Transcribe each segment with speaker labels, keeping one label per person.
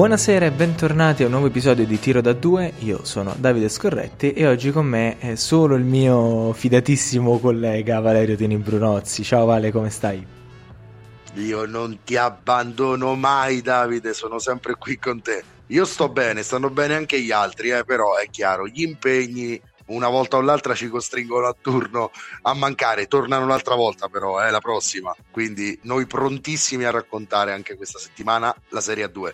Speaker 1: Buonasera e bentornati a un nuovo episodio di Tiro da 2, io sono Davide Scorretti e oggi con me è solo il mio fidatissimo collega Valerio Tini Brunozzi. Ciao Vale, come stai?
Speaker 2: Io non ti abbandono mai Davide, sono sempre qui con te. Io sto bene, stanno bene anche gli altri, eh, però è chiaro, gli impegni una volta o l'altra ci costringono a turno a mancare, tornano un'altra volta però, è eh, la prossima. Quindi noi prontissimi a raccontare anche questa settimana la Serie A2.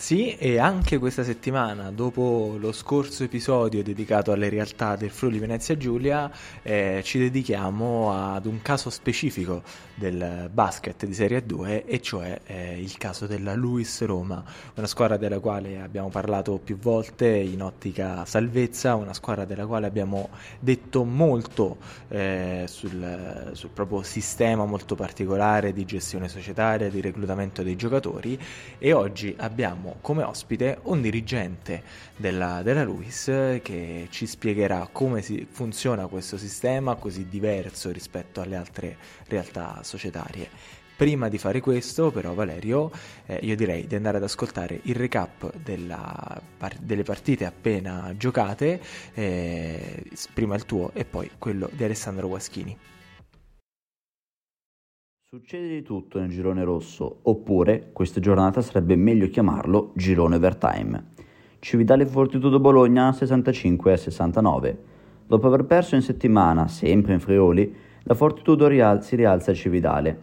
Speaker 1: Sì, e anche questa settimana, dopo lo scorso episodio dedicato alle realtà del Friuli Venezia Giulia, eh, ci dedichiamo ad un caso specifico del basket di Serie 2, e cioè eh, il caso della Luis Roma, una squadra della quale abbiamo parlato più volte in ottica salvezza, una squadra della quale abbiamo detto molto eh, sul, sul proprio sistema molto particolare di gestione societaria, di reclutamento dei giocatori, e oggi abbiamo abbiamo come ospite un dirigente della, della Luis che ci spiegherà come funziona questo sistema così diverso rispetto alle altre realtà societarie. Prima di fare questo, però, Valerio, eh, io direi di andare ad ascoltare il recap della, delle partite appena giocate, eh, prima il tuo e poi quello di Alessandro Guaschini.
Speaker 3: Succede di tutto nel girone rosso, oppure questa giornata sarebbe meglio chiamarlo girone overtime. Cividale Fortitudo Bologna 65 a 69. Dopo aver perso in settimana, sempre in Friuli, la Fortitudo rial- si rialza a Cividale.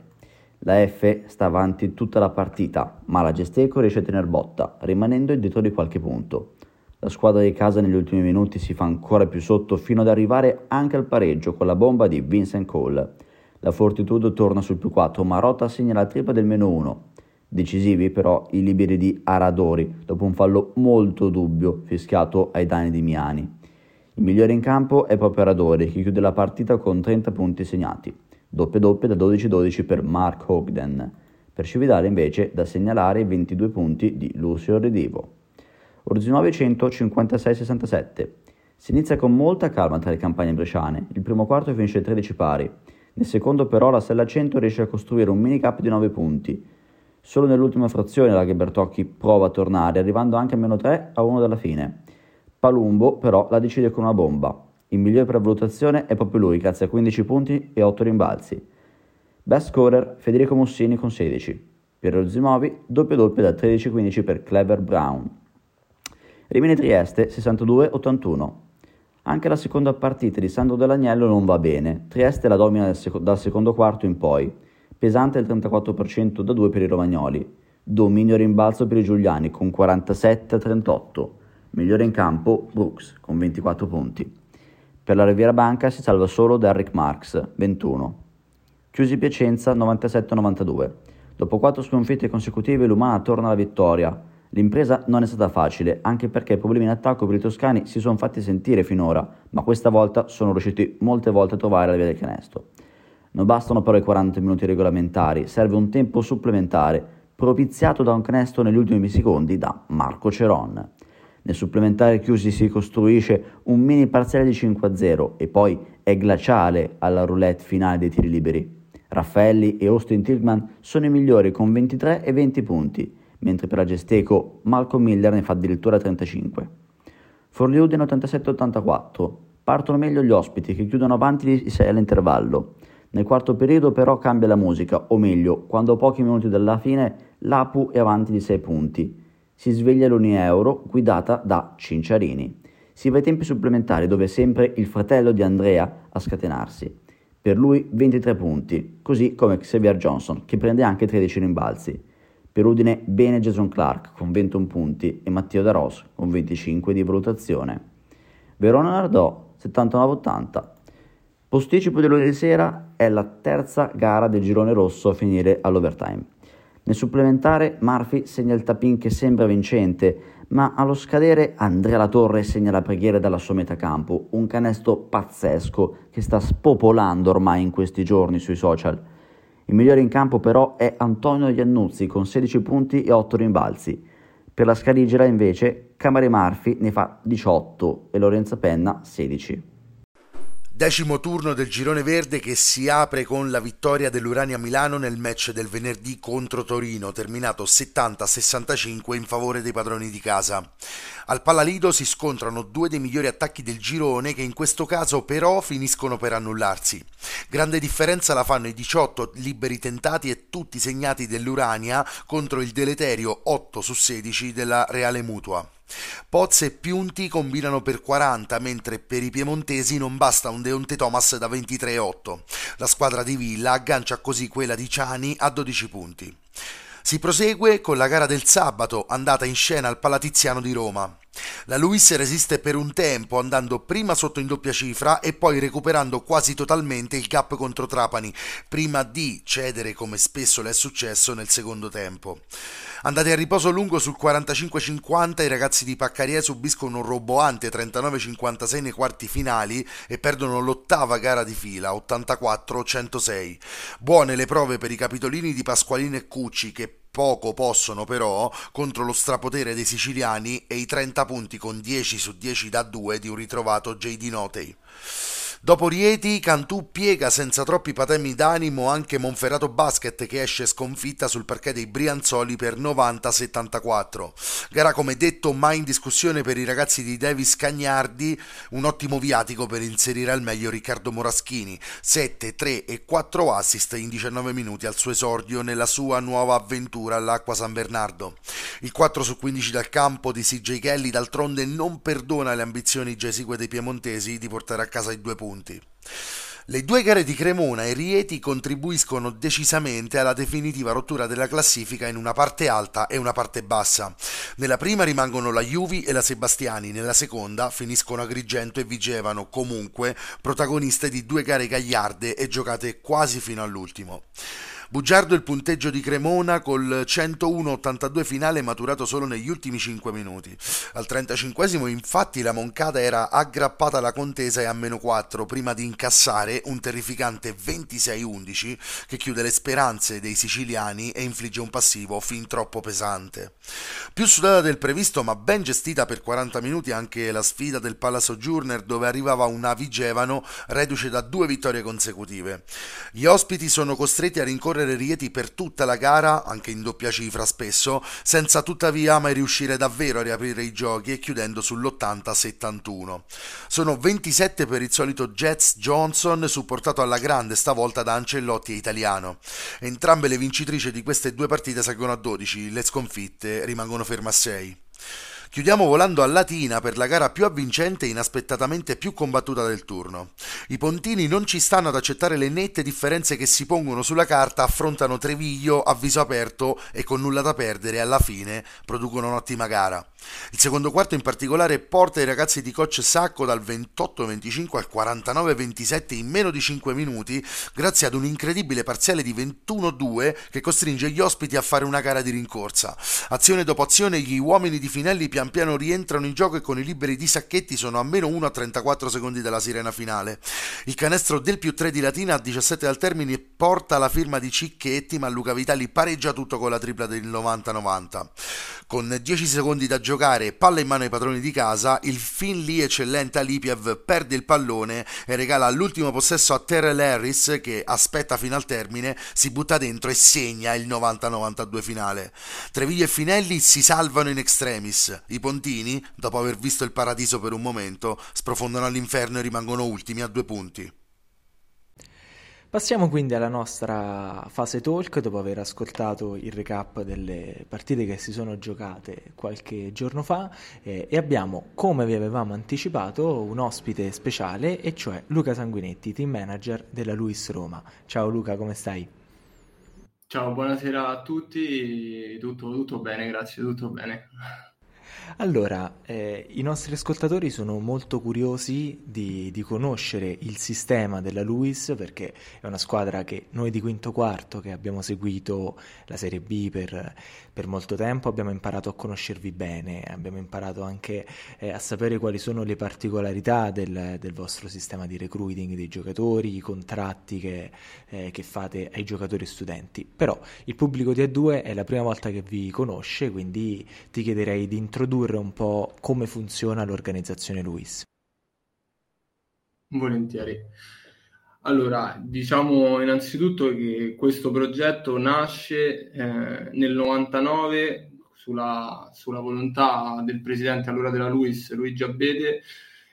Speaker 3: La F sta avanti tutta la partita, ma la Gesteco riesce a tener botta, rimanendo indietro di qualche punto. La squadra di casa negli ultimi minuti si fa ancora più sotto fino ad arrivare anche al pareggio con la bomba di Vincent Cole. La Fortitudo torna sul più 4, ma Rota segna la tripla del meno 1. Decisivi però i liberi di Aradori, dopo un fallo molto dubbio fischiato ai danni di Miani. Il migliore in campo è proprio Aradori, che chiude la partita con 30 punti segnati. Doppia doppia da 12-12 per Mark Ogden. Per Cividale invece da segnalare i 22 punti di Lucio Redivo. Orzi 956-67. Si inizia con molta calma tra le campagne bresciane. Il primo quarto finisce 13 pari. Nel secondo però la Sella 100 riesce a costruire un mini cap di 9 punti. Solo nell'ultima frazione la Ghebertocchi prova a tornare, arrivando anche a meno 3 a 1 dalla fine. Palumbo però la decide con una bomba. Il migliore per valutazione è proprio lui, grazie a 15 punti e 8 rimbalzi. Best scorer Federico Mussini con 16. Piero Zimovi, doppio doppio da 13-15 per Clever Brown. Rimini Trieste 62-81. Anche la seconda partita di Sandro Dell'Agnello non va bene, Trieste la domina dal, sec- dal secondo quarto in poi, pesante il 34% da 2 per i romagnoli, dominio rimbalzo per i giuliani con 47-38, migliore in campo Brooks con 24 punti. Per la Riviera Banca si salva solo Derrick Marks, 21. Chiusi Piacenza 97-92. Dopo quattro sconfitte consecutive l'Umana torna alla vittoria, L'impresa non è stata facile, anche perché i problemi in attacco per i toscani si sono fatti sentire finora, ma questa volta sono riusciti molte volte a trovare la via del canestro. Non bastano però i 40 minuti regolamentari, serve un tempo supplementare, propiziato da un canestro negli ultimi secondi da Marco Ceron. Nel supplementare chiusi si costruisce un mini parziale di 5-0 e poi è glaciale alla roulette finale dei tiri liberi. Raffaelli e Austin Tillman sono i migliori con 23 e 20 punti mentre per la Gesteco Malcolm Miller ne fa addirittura 35. Forlì Udine 87-84. Partono meglio gli ospiti che chiudono avanti di 6 all'intervallo. Nel quarto periodo però cambia la musica, o meglio, quando a pochi minuti dalla fine l'Apu è avanti di 6 punti. Si sveglia l'Unieuro guidata da Cinciarini. Si va ai tempi supplementari dove è sempre il fratello di Andrea a scatenarsi. Per lui 23 punti, così come Xavier Johnson che prende anche 13 rimbalzi. Per Udine bene Jason Clark con 21 punti e Matteo Daros con 25 di valutazione. Verona Nardò 79-80. Posticipo di lunedì sera è la terza gara del girone rosso a finire all'overtime. Nel supplementare Murphy segna il tapin che sembra vincente, ma allo scadere Andrea Latorre segna la preghiera dalla sua metà campo, un canestro pazzesco che sta spopolando ormai in questi giorni sui social. Il migliore in campo però è Antonio Iannuzzi con 16 punti e 8 rimbalzi. Per la Scaligera invece Camare Marfi ne fa 18 e Lorenzo Penna 16.
Speaker 2: Decimo turno del girone verde che si apre con la vittoria dell'Urania Milano nel match del venerdì contro Torino, terminato 70-65 in favore dei padroni di casa. Al Pallalido si scontrano due dei migliori attacchi del girone che in questo caso però finiscono per annullarsi. Grande differenza la fanno i 18 liberi tentati e tutti segnati dell'Urania contro il deleterio 8 su 16 della Reale Mutua. Pozze e Piunti combinano per 40, mentre per i piemontesi non basta un Deonte Thomas da 23,8. La squadra di Villa aggancia così quella di Ciani a 12 punti. Si prosegue con la gara del sabato, andata in scena al Palatiziano di Roma. La Luis resiste per un tempo andando prima sotto in doppia cifra e poi recuperando quasi totalmente il gap contro Trapani, prima di cedere come spesso le è successo nel secondo tempo. Andati a riposo lungo sul 45-50 i ragazzi di Paccaria subiscono un roboante 39-56 nei quarti finali e perdono l'ottava gara di fila, 84-106. Buone le prove per i capitolini di Pasqualino e Cucci che Poco possono però contro lo strapotere dei siciliani e i 30 punti con 10 su 10 da 2 di un ritrovato JD Notey. Dopo Rieti, Cantù piega senza troppi patemi d'animo anche Monferrato Basket che esce sconfitta sul parquet dei Brianzoli per 90-74. Gara come detto mai in discussione per i ragazzi di Davis Cagnardi, un ottimo viatico per inserire al meglio Riccardo Moraschini, 7, 3 e 4 assist in 19 minuti al suo esordio nella sua nuova avventura all'Acqua San Bernardo. Il 4 su 15 dal campo di CJ Kelly d'altronde non perdona le ambizioni già esigue dei piemontesi di portare a casa i due punti punti. Le due gare di Cremona e Rieti contribuiscono decisamente alla definitiva rottura della classifica in una parte alta e una parte bassa. Nella prima rimangono la Juvi e la Sebastiani, nella seconda finiscono Agrigento e Vigevano, comunque protagoniste di due gare gagliarde e giocate quasi fino all'ultimo. Bugiardo il punteggio di Cremona col 101-82 finale maturato solo negli ultimi 5 minuti. Al 35 infatti la Moncada era aggrappata alla contesa e a meno 4 prima di incassare un terrificante 26-11 che chiude le speranze dei siciliani e infligge un passivo fin troppo pesante. Più sudata del previsto ma ben gestita per 40 minuti anche la sfida del Palazzo Journer dove arrivava una Vigevano reduce da due vittorie consecutive. Gli ospiti sono costretti a rincorrere percorrere Rieti per tutta la gara, anche in doppia cifra spesso, senza tuttavia mai riuscire davvero a riaprire i giochi e chiudendo sull'80-71. Sono 27 per il solito Jets Johnson, supportato alla grande stavolta da Ancellotti e Italiano. Entrambe le vincitrici di queste due partite salgono a 12, le sconfitte rimangono ferme a 6. Chiudiamo volando a Latina per la gara più avvincente e inaspettatamente più combattuta del turno. I pontini non ci stanno ad accettare le nette differenze che si pongono sulla carta, affrontano Treviglio a viso aperto e con nulla da perdere alla fine producono un'ottima gara. Il secondo quarto in particolare porta i ragazzi di coach Sacco dal 28-25 al 49-27 in meno di 5 minuti grazie ad un incredibile parziale di 21-2 che costringe gli ospiti a fare una gara di rincorsa. Azione dopo azione gli uomini di Finelli pian piano rientrano in gioco e con i liberi di Sacchetti sono a meno 1 a 34 secondi dalla sirena finale. Il canestro del più 3 di Latina a 17 al termine porta la firma di Cicchetti ma Luca Vitali pareggia tutto con la tripla del 90-90. Con 10 secondi da giocare, palla in mano ai padroni di casa, il fin lì eccellente Alipiev perde il pallone e regala l'ultimo possesso a Terrell Harris che aspetta fino al termine, si butta dentro e segna il 90-92 finale. Treviglio e Finelli si salvano in extremis. I Pontini, dopo aver visto il paradiso per un momento, sprofondano all'inferno e rimangono ultimi a due punti.
Speaker 1: Passiamo quindi alla nostra fase talk dopo aver ascoltato il recap delle partite che si sono giocate qualche giorno fa eh, e abbiamo, come vi avevamo anticipato, un ospite speciale e cioè Luca Sanguinetti, team manager della Luis Roma. Ciao Luca, come stai?
Speaker 4: Ciao, buonasera a tutti, tutto, tutto bene, grazie, tutto bene.
Speaker 1: Allora, eh, i nostri ascoltatori sono molto curiosi di, di, conoscere il sistema della Luis perché è una squadra che noi di quinto quarto che abbiamo seguito la Serie B per, per molto tempo abbiamo imparato a conoscervi bene, abbiamo imparato anche eh, a sapere quali sono le particolarità del, del, vostro sistema di recruiting dei giocatori, i contratti che, eh, che fate ai giocatori studenti. Però il pubblico di A2 è la prima volta che vi conosce, quindi ti chiederei di introdurre un po' come funziona l'organizzazione Luis.
Speaker 4: volentieri. Allora, diciamo innanzitutto che questo progetto nasce eh, nel 99 sulla, sulla, volontà del presidente allora della LUIS, Luigi Abete,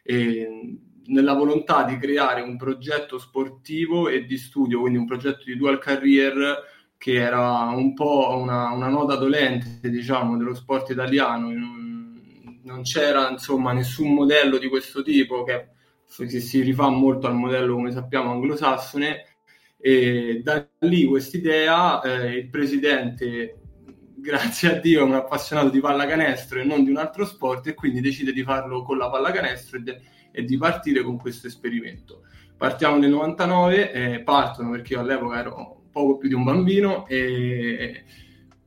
Speaker 4: e nella volontà di creare un progetto sportivo e di studio, quindi un progetto di dual career che era un po' una, una nota dolente, diciamo, dello sport italiano. Non, non c'era, insomma, nessun modello di questo tipo che si rifà molto al modello, come sappiamo, anglosassone, e da lì quest'idea eh, il presidente, grazie a Dio, è un appassionato di pallacanestro e non di un altro sport e quindi decide di farlo con la pallacanestro e, de- e di partire con questo esperimento. Partiamo nel 99, eh, partono perché io all'epoca ero poco più di un bambino e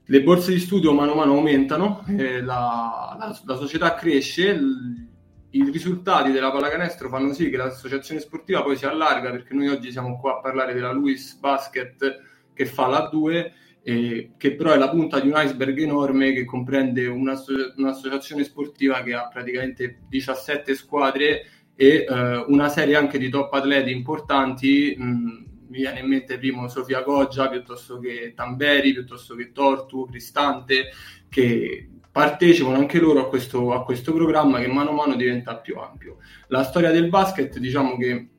Speaker 4: le borse di studio mano a mano aumentano, eh, la, la, la, società cresce, i risultati della pallacanestro fanno sì che l'associazione sportiva poi si allarga perché noi oggi siamo qua a parlare della Luis Basket che fa la 2 eh, che però è la punta di un iceberg enorme che comprende un'asso- un'associazione sportiva che ha praticamente 17 squadre e eh, una serie anche di top atleti importanti mh, mi viene in mente primo Sofia Goggia piuttosto che Tamberi piuttosto che Tortu, Cristante che partecipano anche loro a questo, a questo programma che mano a mano diventa più ampio. La storia del basket diciamo che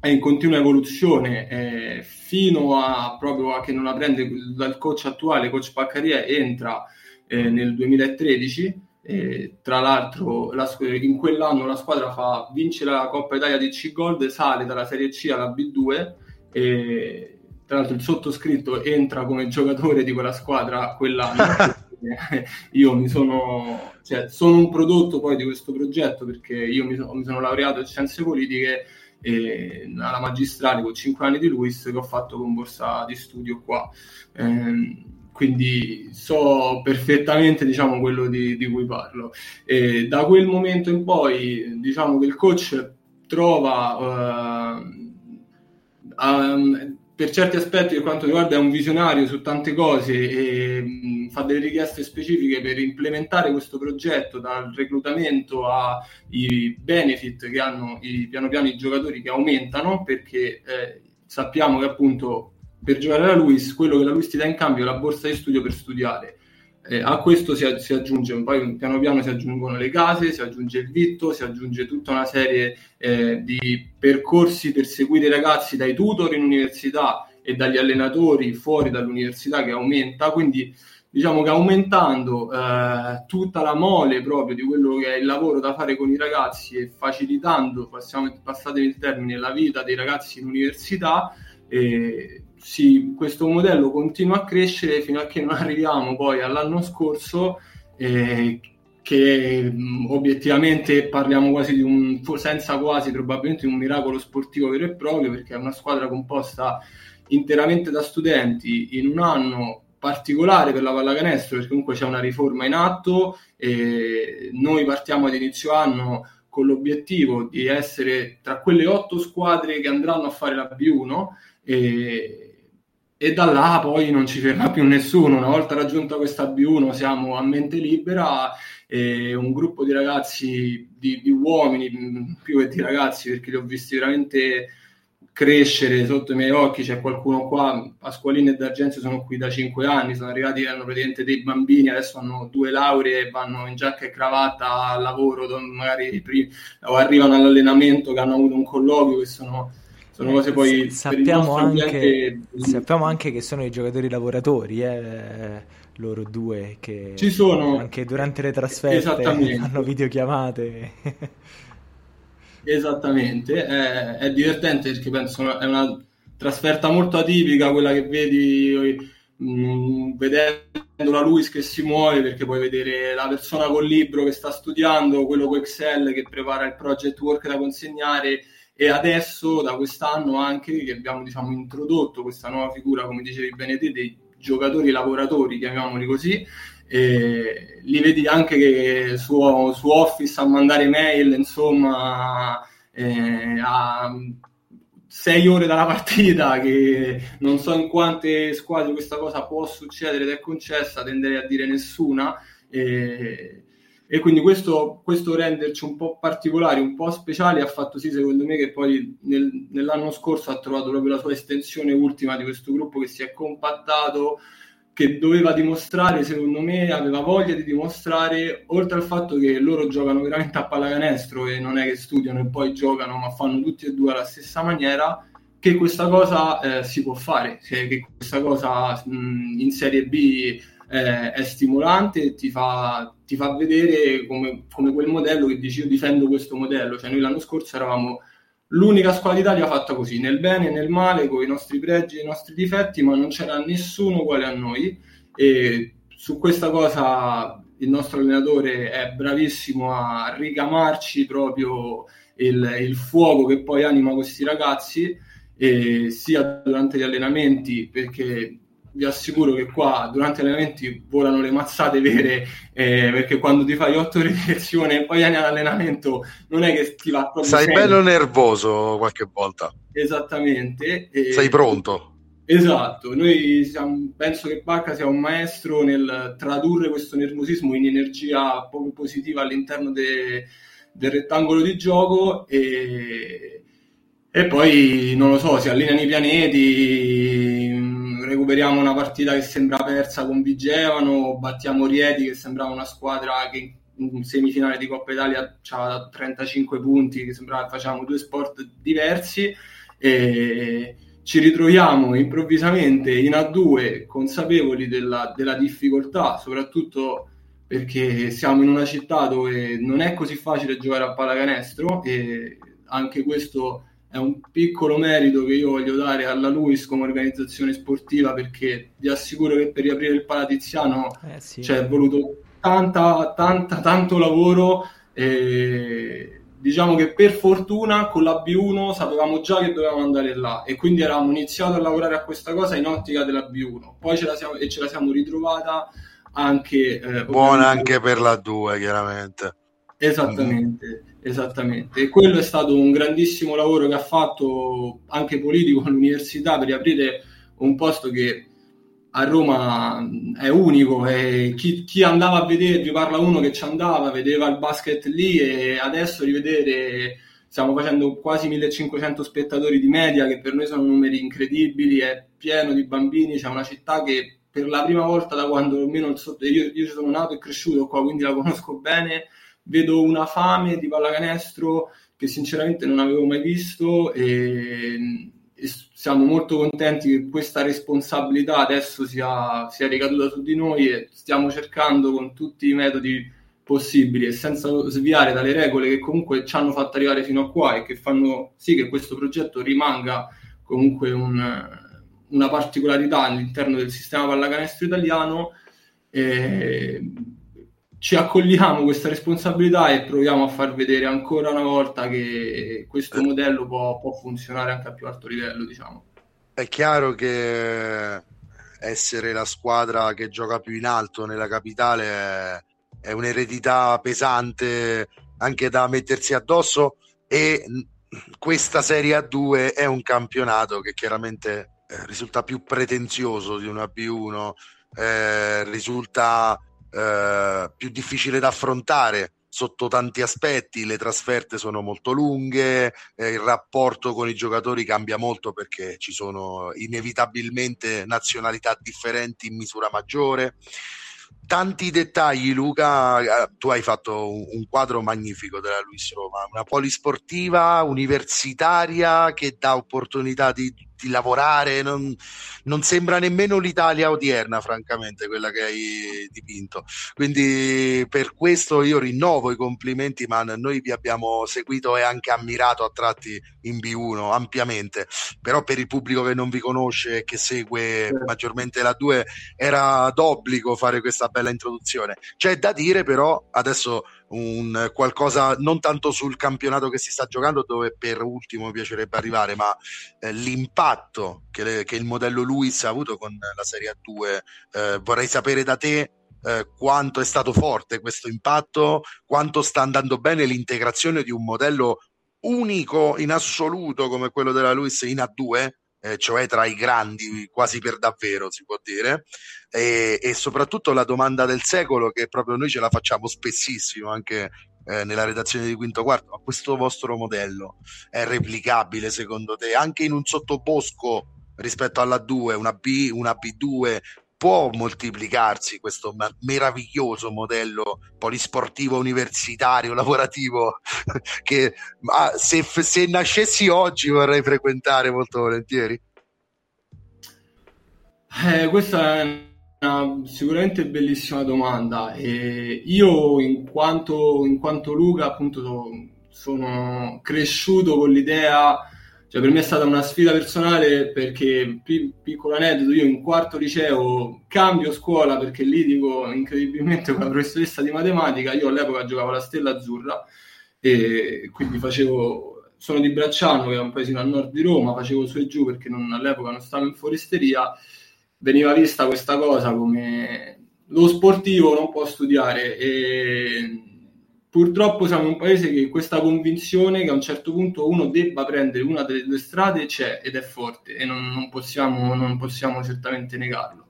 Speaker 4: è in continua evoluzione eh, fino a proprio a che non la prende dal coach attuale, coach Paccaria, entra eh, nel 2013. Eh, tra l'altro la, in quell'anno la squadra fa, vince la Coppa Italia di C Gold, sale dalla Serie C alla B2 e tra l'altro il sottoscritto entra come giocatore di quella squadra quell'anno io mi sono, cioè, sono un prodotto poi di questo progetto perché io mi sono, mi sono laureato in scienze politiche alla magistrale con 5 anni di Luis che ho fatto con borsa di studio qua. Eh, quindi so perfettamente diciamo, quello di, di cui parlo. E da quel momento in poi diciamo che il coach trova uh, um, per certi aspetti per quanto riguarda è un visionario su tante cose e mh, fa delle richieste specifiche per implementare questo progetto dal reclutamento ai benefit che hanno i, piano piano i giocatori che aumentano perché eh, sappiamo che appunto per giocare alla Luis quello che la Luis ti dà in cambio è la borsa di studio per studiare eh, a questo si, si, aggiunge, poi piano piano si aggiungono le case, si aggiunge il vitto, si aggiunge tutta una serie eh, di percorsi per seguire i ragazzi dai tutor in università e dagli allenatori fuori dall'università che aumenta, quindi diciamo che aumentando eh, tutta la mole proprio di quello che è il lavoro da fare con i ragazzi e facilitando, passiamo, passatemi il termine, la vita dei ragazzi in università, eh, sì, questo modello continua a crescere fino a che non arriviamo poi all'anno scorso eh, che mh, obiettivamente parliamo quasi di un, senza quasi probabilmente un miracolo sportivo vero e proprio perché è una squadra composta interamente da studenti in un anno particolare per la pallacanestro perché comunque c'è una riforma in atto e noi partiamo ad inizio anno con l'obiettivo di essere tra quelle otto squadre che andranno a fare la B1 e, e da là poi non ci ferma più nessuno. Una volta raggiunta questa B1 siamo a mente libera e un gruppo di ragazzi, di, di uomini più che di ragazzi, perché li ho visti veramente crescere sotto i miei occhi. C'è qualcuno qua, Pasqualino e D'Argenzio sono qui da 5 anni, sono arrivati, erano praticamente dei bambini, adesso hanno due lauree, vanno in giacca e cravatta al lavoro, magari o arrivano all'allenamento che hanno avuto un colloquio, che sono sono cose poi
Speaker 1: sappiamo anche, sappiamo anche che sono i giocatori lavoratori eh, loro due che
Speaker 4: ci sono.
Speaker 1: anche durante le trasferte fanno videochiamate.
Speaker 4: Esattamente. È, è, divertente perché penso è una trasferta molto atipica quella che vedi mh, mm, vedendo la Luis che si muove perché puoi vedere la persona col libro che sta studiando quello con Excel che prepara il project work da consegnare e adesso da quest'anno anche che abbiamo diciamo, introdotto questa nuova figura, come dicevi bene te, dei giocatori lavoratori, chiamiamoli così, e li vedi anche che su, su Office a mandare mail, insomma, eh, a sei ore dalla partita, che non so in quante squadre questa cosa può succedere ed è concessa, tenderei a dire nessuna. E, e quindi questo, questo, renderci un po' particolari, un po' speciali ha fatto sì secondo me che poi nel, nell'anno scorso ha trovato proprio la sua estensione ultima di questo gruppo che si è compattato che doveva dimostrare, secondo me, aveva voglia di dimostrare, oltre al fatto che loro giocano veramente a pallacanestro e non è che studiano e poi giocano, ma fanno tutti e due alla stessa maniera, che questa cosa eh, si può fare, che questa cosa mh, in Serie B eh, è stimolante ti fa, ti fa vedere come, come, quel modello che dici io difendo questo modello, cioè noi l'anno scorso eravamo l'unica squadra d'Italia fatta così, nel bene e nel male, con i nostri pregi e i nostri difetti, ma non c'era nessuno uguale a noi. E su questa cosa il nostro allenatore è bravissimo a ricamarci proprio il, il fuoco che poi anima questi ragazzi, sia durante gli allenamenti, perché vi assicuro che qua durante gli allenamenti volano le mazzate vere eh, perché quando ti fai otto ripetizioni e poi vieni all'allenamento non è che ti va proprio
Speaker 2: Sei sempre. bello nervoso qualche volta.
Speaker 4: Esattamente.
Speaker 2: E... Sei pronto.
Speaker 4: Esatto, noi siamo, penso che Bacca sia un maestro nel tradurre questo nervosismo in energia proprio positiva all'interno de, del rettangolo di gioco e, e poi non lo so, si allineano i pianeti, recuperiamo una partita che sembra persa con Vigevano, battiamo Rieti che sembrava una squadra che in semifinale di Coppa Italia aveva 35 punti, che sembrava che facciamo due sport diversi. E ci ritroviamo improvvisamente in A2 consapevoli della, della difficoltà, soprattutto perché siamo in una città dove non è così facile giocare a pallacanestro e anche questo è un piccolo merito che io voglio dare alla Luis come organizzazione sportiva perché vi assicuro che per riaprire il Palatiziano eh sì. c'è voluto tanta, tanta, tanto lavoro e diciamo che per fortuna con la B1 sapevamo già che dovevamo andare là e quindi eravamo iniziati a lavorare a questa cosa in ottica della B1 poi ce la siamo, e ce la siamo ritrovata anche
Speaker 2: eh, buona anche per la 2 chiaramente.
Speaker 4: Esattamente. mm Esattamente, e quello è stato un grandissimo lavoro che ha fatto anche politico all'università per riaprire un posto che a Roma è unico. E chi, chi, andava a vedere, vi parla uno che ci andava, vedeva il basket lì e adesso rivedere, stiamo facendo quasi 1500 spettatori di media che per noi sono numeri incredibili, è pieno di bambini, c'è una città che per la prima volta da quando almeno io, io sono nato e cresciuto qua, quindi la conosco bene, vedo una fame di pallacanestro che sinceramente non avevo mai visto e, e siamo molto contenti che questa responsabilità adesso sia, sia ricaduta su di noi e stiamo cercando con tutti i metodi possibili e senza sviare dalle regole che comunque ci hanno fatto arrivare fino a qua e che fanno sì che questo progetto rimanga comunque un, una particolarità all'interno del sistema pallacanestro italiano. E ci accogliamo questa responsabilità e proviamo a far vedere ancora una volta che questo modello può, può funzionare anche a più alto livello, diciamo.
Speaker 2: È chiaro che essere la squadra che gioca più in alto nella capitale è, è un'eredità pesante anche da mettersi addosso e questa Serie A2 è un campionato che chiaramente eh, risulta più pretenzioso di una B1, eh, risulta eh, più difficile da affrontare sotto tanti aspetti, le trasferte sono molto lunghe, eh, il rapporto con i giocatori cambia molto perché ci sono inevitabilmente nazionalità differenti in misura maggiore. Tanti dettagli, Luca. Eh, tu hai fatto un, un quadro magnifico della Luis Roma, una polisportiva universitaria che dà opportunità di di lavorare, non, non, sembra nemmeno l'Italia odierna, francamente, quella che hai dipinto. Quindi per questo io rinnovo i complimenti, ma noi vi abbiamo seguito e anche ammirato a tratti in B1 ampiamente, però per il pubblico che non vi conosce e che segue sì. maggiormente la 2 era d'obbligo fare questa bella introduzione. C'è da dire però, adesso un qualcosa non tanto sul campionato che si sta giocando dove per ultimo mi piacerebbe arrivare ma eh, l'impatto che, le, che, il modello Luis ha avuto con la Serie A2 eh, vorrei sapere da te eh, quanto è stato forte questo impatto quanto sta andando bene l'integrazione di un modello unico in assoluto come quello della Luis in A2 eh, cioè tra i grandi quasi per davvero si può dire, e, e, soprattutto la domanda del secolo che proprio noi ce la facciamo spessissimo anche eh, nella redazione di Quinto Quarto, ma questo vostro modello è replicabile secondo te? Anche in un sottobosco rispetto alla 2, una B, una B2, può moltiplicarsi questo meraviglioso modello polisportivo universitario lavorativo che se, se, nascessi oggi vorrei frequentare molto volentieri.
Speaker 4: Eh, questa è una sicuramente bellissima domanda. E io in quanto, in quanto Luca appunto sono cresciuto con l'idea cioè, per me è stata una sfida personale perché, piccolo aneddoto, io in quarto liceo cambio scuola perché lì dico incredibilmente con la professoressa di matematica, io all'epoca giocavo alla Stella Azzurra e quindi facevo, sono di Bracciano che è un paesino a nord di Roma, facevo su e giù perché non, all'epoca non stavo in foresteria, veniva vista questa cosa come lo sportivo non può studiare. E purtroppo siamo un paese che questa convinzione che a un certo punto uno debba prendere una delle due strade c'è ed è forte e non, non, possiamo, non possiamo certamente negarlo.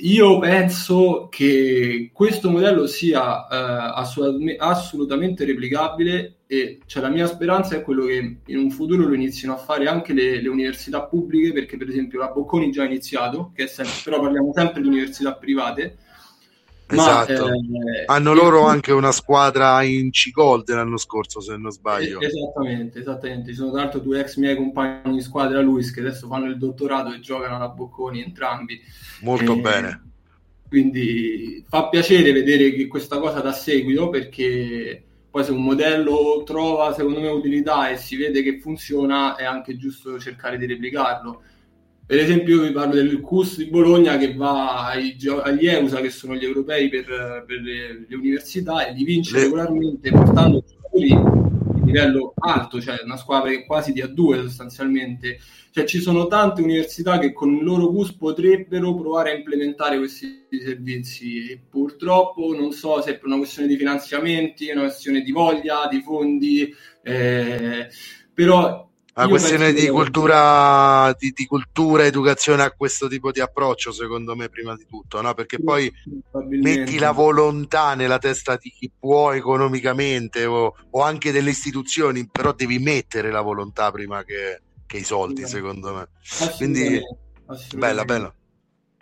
Speaker 4: Io penso che questo modello sia eh, assolutamente replicabile e cioè, la mia speranza è quello che in un futuro lo inizino a fare anche le, le università pubbliche, perché per esempio la Bocconi già ha iniziato, sempre, però parliamo sempre di università private,
Speaker 2: Esatto. Ma, eh, Hanno loro il... anche una squadra in C-Gold l'anno scorso, se non sbaglio.
Speaker 4: Esattamente, esattamente. Ci sono tra l'altro due ex miei compagni di squadra, Luis, che adesso fanno il dottorato e giocano alla Bocconi entrambi.
Speaker 2: Molto e... bene.
Speaker 4: Quindi fa piacere vedere che questa cosa dà seguito perché poi se un modello trova secondo me utilità e si vede che funziona è anche giusto cercare di replicarlo per esempio, io vi parlo del CUS di Bologna che va ai, agli EUSA, che sono gli europei per, per le, le, università, e li vince regolarmente portando giocatori livello alto, cioè una squadra quasi di A2 sostanzialmente. Cioè ci sono tante università che con il loro CUS potrebbero provare a implementare questi servizi e purtroppo non so se è per una questione di finanziamenti, una questione di voglia, di fondi, eh, però
Speaker 2: una questione di cultura, di, di cultura, educazione a questo tipo di approccio, secondo me, prima di tutto, no? Perché poi metti la volontà nella testa di chi può economicamente o, o anche delle istituzioni, però devi mettere la volontà prima che, che i soldi, secondo me. Quindi, bella, bella.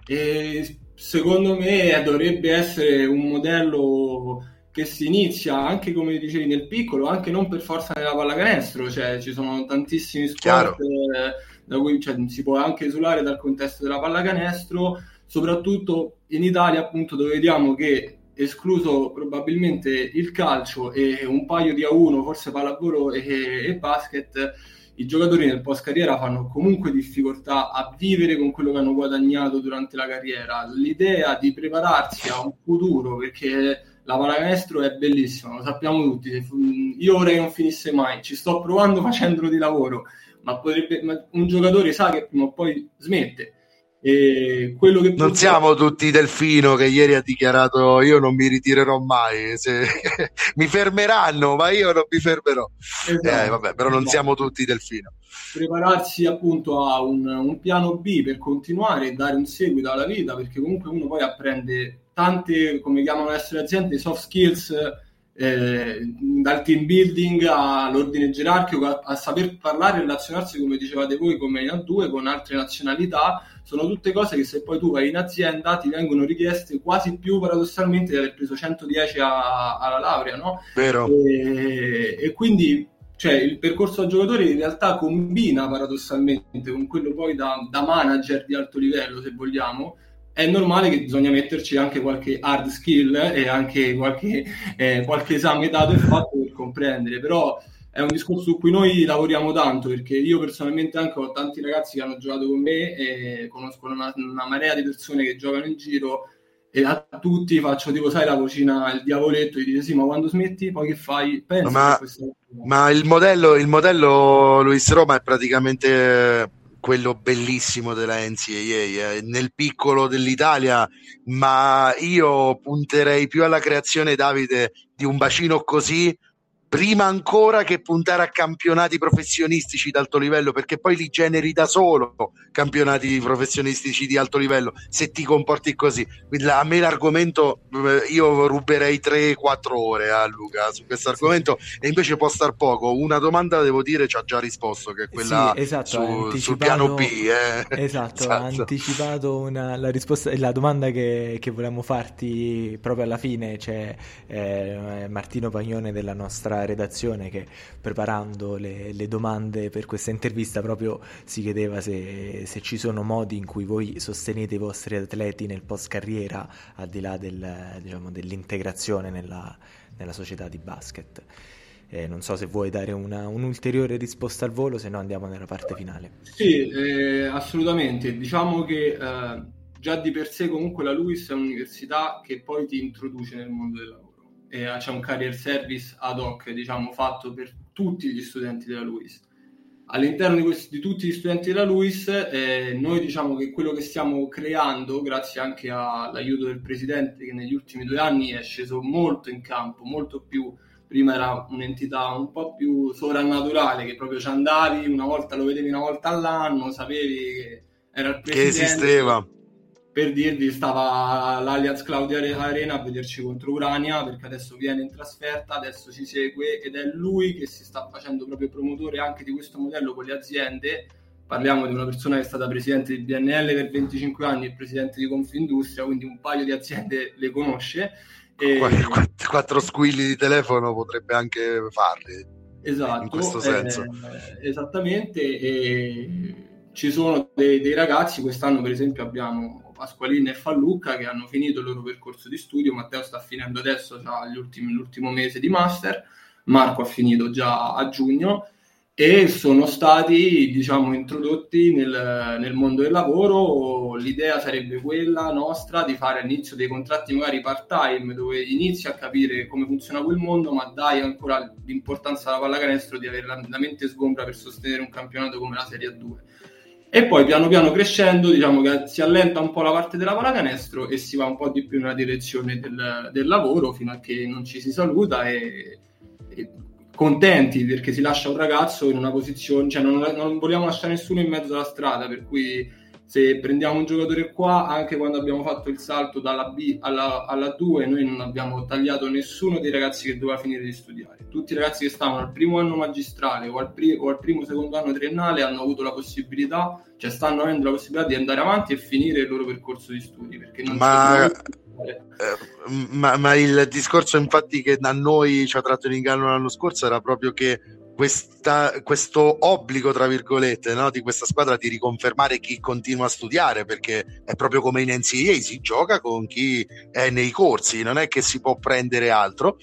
Speaker 4: E secondo me dovrebbe essere un modello che si inizia anche come dicevi nel piccolo, anche non per forza nella pallacanestro, cioè ci sono tantissimi sport eh, da cui cioè, si può anche esulare dal contesto della pallacanestro, soprattutto in Italia appunto dove vediamo che escluso probabilmente il calcio e un paio di A1, forse pallavolo e, e basket, i giocatori nel post carriera fanno comunque difficoltà a vivere con quello che hanno guadagnato durante la carriera. L'idea di prepararsi a un futuro perché la pallacanestro è bellissima, lo sappiamo tutti. Io vorrei che non finisse mai, ci sto provando facendolo di lavoro, ma, potrebbe, ma un giocatore sa che prima o poi smette. E quello che
Speaker 2: non siamo tutti Delfino che ieri ha dichiarato io non mi ritirerò mai se... mi fermeranno ma io non mi fermerò esatto. eh, vabbè, però non esatto. siamo tutti Delfino
Speaker 4: prepararsi appunto a un, un piano B per continuare e dare un seguito alla vita perché comunque uno poi apprende tante, come chiamano essere aziende, soft skills, eh, dal team building all'ordine gerarchico, a, a, saper parlare e relazionarsi, come dicevate voi, come in A2 con altre nazionalità, sono tutte cose che se poi tu vai in azienda ti vengono richieste quasi più paradossalmente di aver preso 110 a, alla laurea, no?
Speaker 2: Vero.
Speaker 4: E, e quindi cioè, il percorso da giocatore in realtà combina paradossalmente con quello poi da, da manager di alto livello, se vogliamo, è normale che bisogna metterci anche qualche hard skill e anche qualche, eh, qualche esame dato e fatto per comprendere, però è un discorso su cui noi lavoriamo tanto perché io personalmente anche ho tanti ragazzi che hanno giocato con me e conosco una, una marea di persone che giocano in giro e a tutti faccio tipo sai la vocina il diavoletto e dice sì ma quando smetti poi che fai? Pensa
Speaker 2: ma, ma il modello il modello Luis Roma è praticamente quello bellissimo della NCAA, eh, nel piccolo dell'Italia, ma io punterei più alla creazione, Davide, di un bacino così prima ancora che puntare a campionati professionistici di alto livello, perché poi li generi da solo campionati professionistici di alto livello se ti comporti così. A me l'argomento, eh, io ruberei 3-4 ore a Luca su questo argomento e invece può star poco. Una domanda devo dire ci ha già risposto, che è quella sì, esatto, su, sul piano B.
Speaker 1: Eh. Esatto, esatto, ha anticipato una, la risposta, la domanda che, che volevamo farti proprio alla fine, c'è eh, Martino Pagnone della nostra redazione che preparando le, le, domande per questa intervista proprio si chiedeva se, se, ci sono modi in cui voi sostenete i vostri atleti nel post carriera al di là del, diciamo, dell'integrazione nella, nella, società di basket. Eh, non so se vuoi dare una, un'ulteriore risposta al volo, se no andiamo nella parte finale.
Speaker 4: Sì, eh, assolutamente. Diciamo che eh, già di per sé comunque la LUIS è un'università che poi ti introduce nel mondo del lavoro eh, c'è un career service ad hoc, diciamo, fatto per tutti gli studenti della LUIS. All'interno di, questi, di tutti gli studenti della LUIS, eh, noi diciamo che quello che stiamo creando, grazie anche all'aiuto del presidente che negli ultimi due anni è sceso molto in campo, molto più prima era un'entità un po' più sovrannaturale che proprio ci andavi una volta lo vedevi una volta all'anno sapevi che era il presidente
Speaker 2: che esisteva
Speaker 4: per dirvi stava l'Allianz Claudia Arena a vederci contro Urania perché adesso viene in trasferta, adesso ci segue ed è lui che si sta facendo proprio promotore anche di questo modello con le aziende. Parliamo di una persona che è stata presidente di BNL per 25 anni e presidente di Confindustria, quindi un paio di aziende le conosce.
Speaker 2: E... Quattro, quattro squilli di telefono potrebbe anche farli.
Speaker 4: Esatto, in questo senso. Eh, esattamente. E ci sono dei, dei ragazzi, quest'anno per esempio abbiamo Pasqualini e Fallucca che hanno finito il loro percorso di studio. Matteo sta finendo adesso già ultimi, l'ultimo mese di master, Marco ha finito già a giugno e sono stati diciamo introdotti nel, nel, mondo del lavoro. L'idea sarebbe quella nostra di fare all'inizio dei contratti magari part time dove inizi a capire come funziona quel mondo ma dai ancora l'importanza alla pallacanestro di avere la, la mente sgombra per sostenere un campionato come la Serie A2 e poi piano piano crescendo diciamo che si allenta un po' la parte della pallacanestro e si va un po' di più nella direzione del, del lavoro fino a che non ci si saluta e, e, contenti perché si lascia un ragazzo in una posizione, cioè non, non vogliamo lasciare nessuno in mezzo alla strada per cui se prendiamo un giocatore qua, anche quando abbiamo fatto il salto dalla B alla, alla 2, noi non abbiamo tagliato nessuno dei ragazzi che doveva finire di studiare. Tutti i ragazzi che stavano al primo anno magistrale o al, pri- o al primo secondo anno triennale hanno avuto la possibilità, cioè stanno avendo la possibilità di andare avanti e finire il loro percorso di studi. Perché non
Speaker 2: ma... Eh, ma, ma, il discorso infatti che a noi ci ha tratto in inganno l'anno scorso era proprio che questa, questo obbligo, tra virgolette, no, di questa squadra di riconfermare chi continua a studiare, perché è proprio come in NCAA, si gioca con chi è nei corsi, non è che si può prendere altro.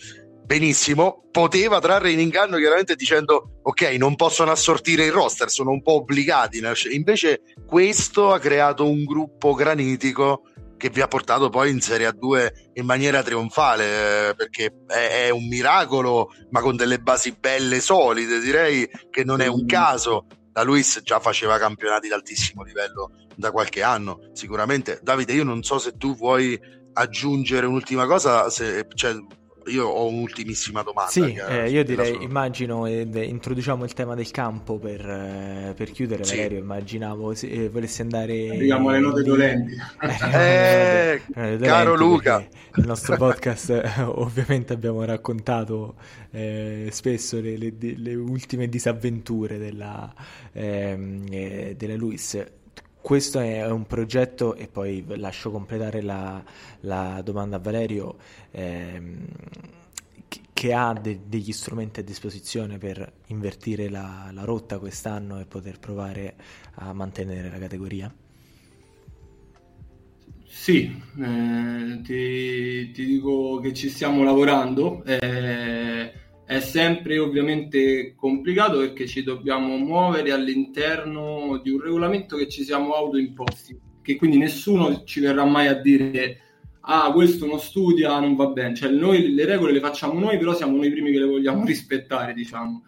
Speaker 2: Benissimo, poteva trarre in inganno chiaramente dicendo ok, non possono assortire il roster, sono un po' obbligati. Invece questo ha creato un gruppo granitico che vi ha portato poi in Serie A2 in maniera trionfale, eh, perché è, è, un miracolo, ma con delle basi belle, solide, direi che non è un caso. La Luis già faceva campionati di altissimo livello da qualche anno, sicuramente. Davide, io non so se tu vuoi aggiungere un'ultima cosa, se, cioè, io ho un'ultimissima domanda.
Speaker 1: Sì, eh, io direi, solo... immagino, eh, introduciamo il tema del campo per, eh, per chiudere, sì. Valerio, immaginavo se eh, volessi andare...
Speaker 4: Arriviamo alle note dolenti.
Speaker 2: eh, dolenti caro Luca!
Speaker 1: Il nostro podcast ovviamente abbiamo raccontato eh, spesso le, le, le, ultime disavventure della, ehm, eh, della Luis questo è un progetto, e poi lascio completare la, la domanda a Valerio, ehm, che ha de- degli strumenti a disposizione per invertire la, la, rotta quest'anno e poter provare a mantenere la categoria?
Speaker 4: Sì, eh, ti, ti, dico che ci stiamo lavorando. Eh, è sempre ovviamente complicato perché ci dobbiamo muovere all'interno di un regolamento che ci siamo autoimposti, che quindi nessuno ci verrà mai a dire ah questo non studia, non va bene, cioè noi le regole le facciamo noi, però siamo noi i primi che le vogliamo rispettare, diciamo.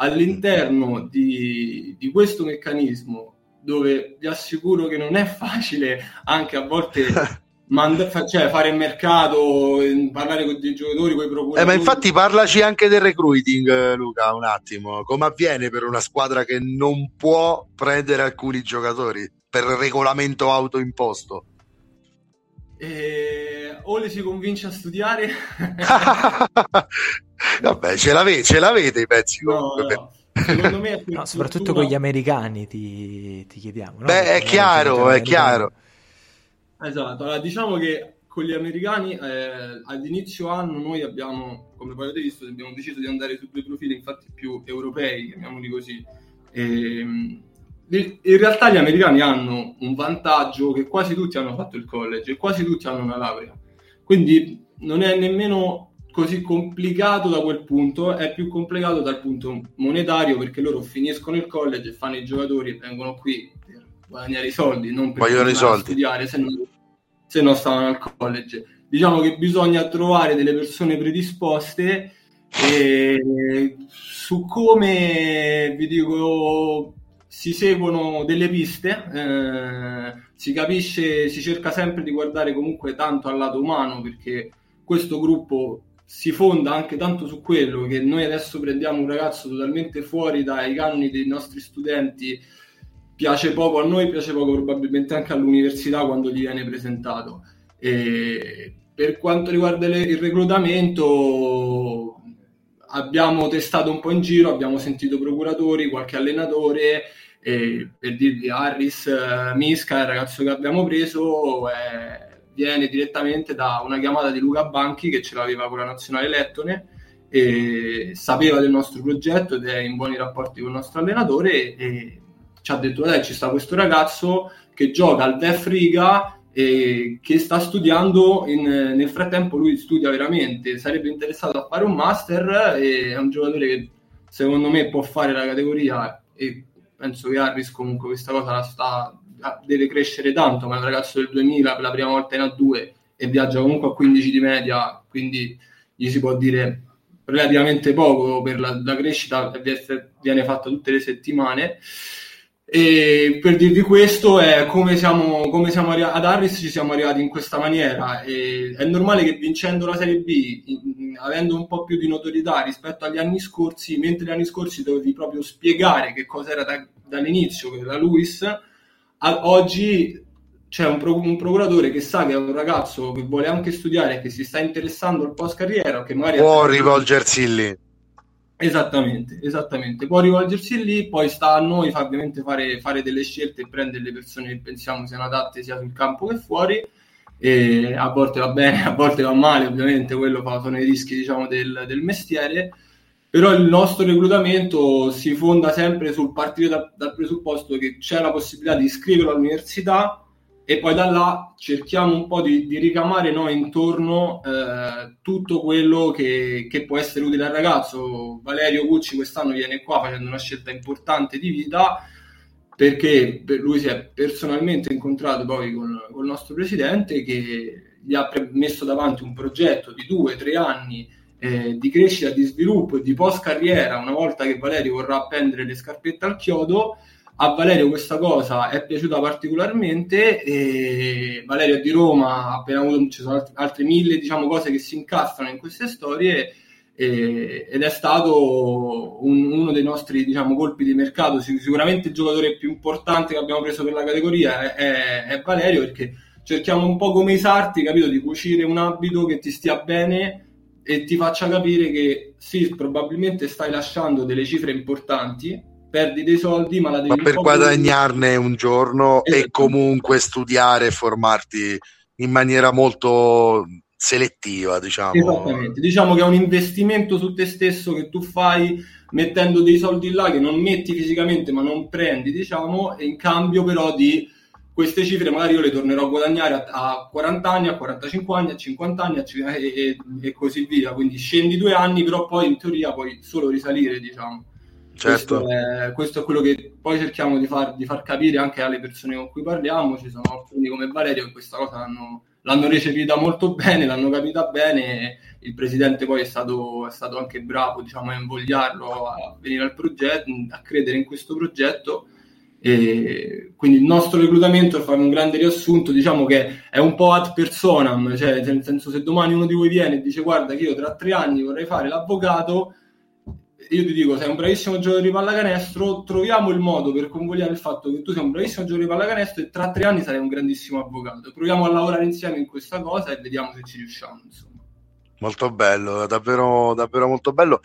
Speaker 4: All'interno di, di questo meccanismo dove vi assicuro che non è facile anche a volte mand- cioè, fare il mercato, parlare con i giocatori, con i procuratori.
Speaker 2: Eh, ma infatti parlaci anche del recruiting, Luca, un attimo. Come avviene per una squadra che non può prendere alcuni giocatori per regolamento autoimposto?
Speaker 4: Eh, o le si convince a studiare
Speaker 2: vabbè ce l'avete, ce l'avete i pezzi
Speaker 4: no, no. secondo me
Speaker 1: no, soprattutto con gli americani ti, ti chiediamo no?
Speaker 2: beh è chiaro è chiaro
Speaker 4: esatto allora diciamo che con gli americani eh, all'inizio anno noi abbiamo come poi avete visto abbiamo deciso di andare su due profili infatti più europei chiamiamoli così e, ehm, in realtà gli americani hanno un vantaggio che quasi tutti hanno fatto il college e quasi tutti hanno una laurea. Quindi non è nemmeno così complicato da quel punto, è più complicato dal punto monetario perché loro finiscono il college e fanno i giocatori e vengono qui guadagnare i soldi, non per
Speaker 2: i soldi.
Speaker 4: studiare, se no, se no stavano al college. Diciamo che bisogna trovare delle persone predisposte e su come vi dico si seguono delle piste, eh, si capisce, si cerca sempre di guardare comunque tanto al lato umano perché questo gruppo si fonda anche tanto su quello che noi adesso prendiamo un ragazzo totalmente fuori dai canoni dei nostri studenti, piace poco a noi, piace poco probabilmente anche all'università quando gli viene presentato. E per quanto riguarda le, il reclutamento, abbiamo testato un po' in giro, abbiamo sentito procuratori, qualche allenatore e per dirvi Harris uh, Misca, il ragazzo che abbiamo preso, eh, viene direttamente da una chiamata di Luca Banchi che ce l'aveva con la nazionale lettone e sapeva del nostro progetto ed è in buoni rapporti con il nostro allenatore e ci ha detto dai ci sta questo ragazzo che gioca al Def Riga e che sta studiando in, nel frattempo lui studia veramente sarebbe interessato a fare un master e è un giocatore che secondo me può fare la categoria e penso che Harris comunque questa cosa la sta, deve crescere tanto, ma è un ragazzo del 2000 per la prima volta in A2 e viaggia comunque a 15 di media, quindi gli si può dire relativamente poco per la, la crescita viene fatta tutte le settimane. E per dirvi questo è come siamo, come siamo arri- ad Harris ci siamo arrivati in questa maniera. E è normale che vincendo la Serie B, in, avendo un po' più di notorietà rispetto agli anni scorsi, mentre gli anni scorsi dovevi proprio spiegare che cosa era da, dall'inizio, che era Luis, a, oggi c'è un, pro, un, procuratore che sa che è un ragazzo che vuole anche studiare che si sta interessando al post carriera, che magari
Speaker 2: può rivolgersi lì
Speaker 4: Esattamente, esattamente. Può rivolgersi lì, poi sta a noi ovviamente fare, fare, delle scelte e prendere le persone che pensiamo siano adatte sia sul campo che fuori. E a volte va bene, a volte va male, ovviamente quello fa, sono i rischi diciamo, del, del, mestiere. Però il nostro reclutamento si fonda sempre sul partire da, dal presupposto che c'è la possibilità di iscriverlo all'università e poi da là cerchiamo un po' di, di ricamare noi intorno eh, tutto quello che, che, può essere utile al ragazzo. Valerio Gucci quest'anno viene qua facendo una scelta importante di vita perché per lui si è personalmente incontrato poi con, con il nostro presidente che gli ha messo davanti un progetto di due tre anni eh, di crescita, di sviluppo e di post carriera una volta che Valerio vorrà appendere le scarpette al chiodo a Valerio questa cosa è piaciuta particolarmente e Valerio di Roma, ha appena avuto, ci sono altre mille diciamo, cose che si incastrano in queste storie e, ed è stato un, uno dei nostri diciamo, colpi di mercato, sicuramente il giocatore più importante che abbiamo preso per la categoria è, è Valerio perché cerchiamo un po' come i sarti, capito, di cucire un abito che ti stia bene e ti faccia capire che sì, probabilmente stai lasciando delle cifre importanti, perdi dei soldi, ma la devi
Speaker 2: ma per guadagnarne un giorno esatto. e comunque studiare e formarti in maniera molto selettiva, diciamo.
Speaker 4: Esattamente. Diciamo che è un investimento su te stesso che tu fai mettendo dei soldi là che non metti fisicamente, ma non prendi, diciamo, e in cambio però di queste cifre magari io le tornerò a guadagnare a, a 40 anni, a 45 anni, a 50 anni a, e, e, e, così via. Quindi scendi due anni, però poi in teoria puoi solo risalire, diciamo.
Speaker 2: Certo.
Speaker 4: Questo, è, questo, è, quello che poi cerchiamo di far, di far, capire anche alle persone con cui parliamo. Ci sono alcuni come Valerio che questa cosa l'hanno, l'hanno recepita molto bene, l'hanno capita bene. Il presidente poi è stato, è stato anche bravo diciamo, a invogliarlo a venire al progetto, a credere in questo progetto. E quindi il nostro reclutamento, per fare un grande riassunto, diciamo che è un po' ad personam, cioè nel senso se domani uno di voi viene e dice guarda che io tra tre anni vorrei fare l'avvocato, io ti dico sei un bravissimo giocatore di pallacanestro, troviamo il modo per convogliare il fatto che tu sei un bravissimo giocatore di pallacanestro e tra tre anni sarai un grandissimo avvocato. Proviamo a lavorare insieme in questa cosa e vediamo se ci riusciamo. Insomma.
Speaker 2: Molto bello, davvero, davvero molto bello.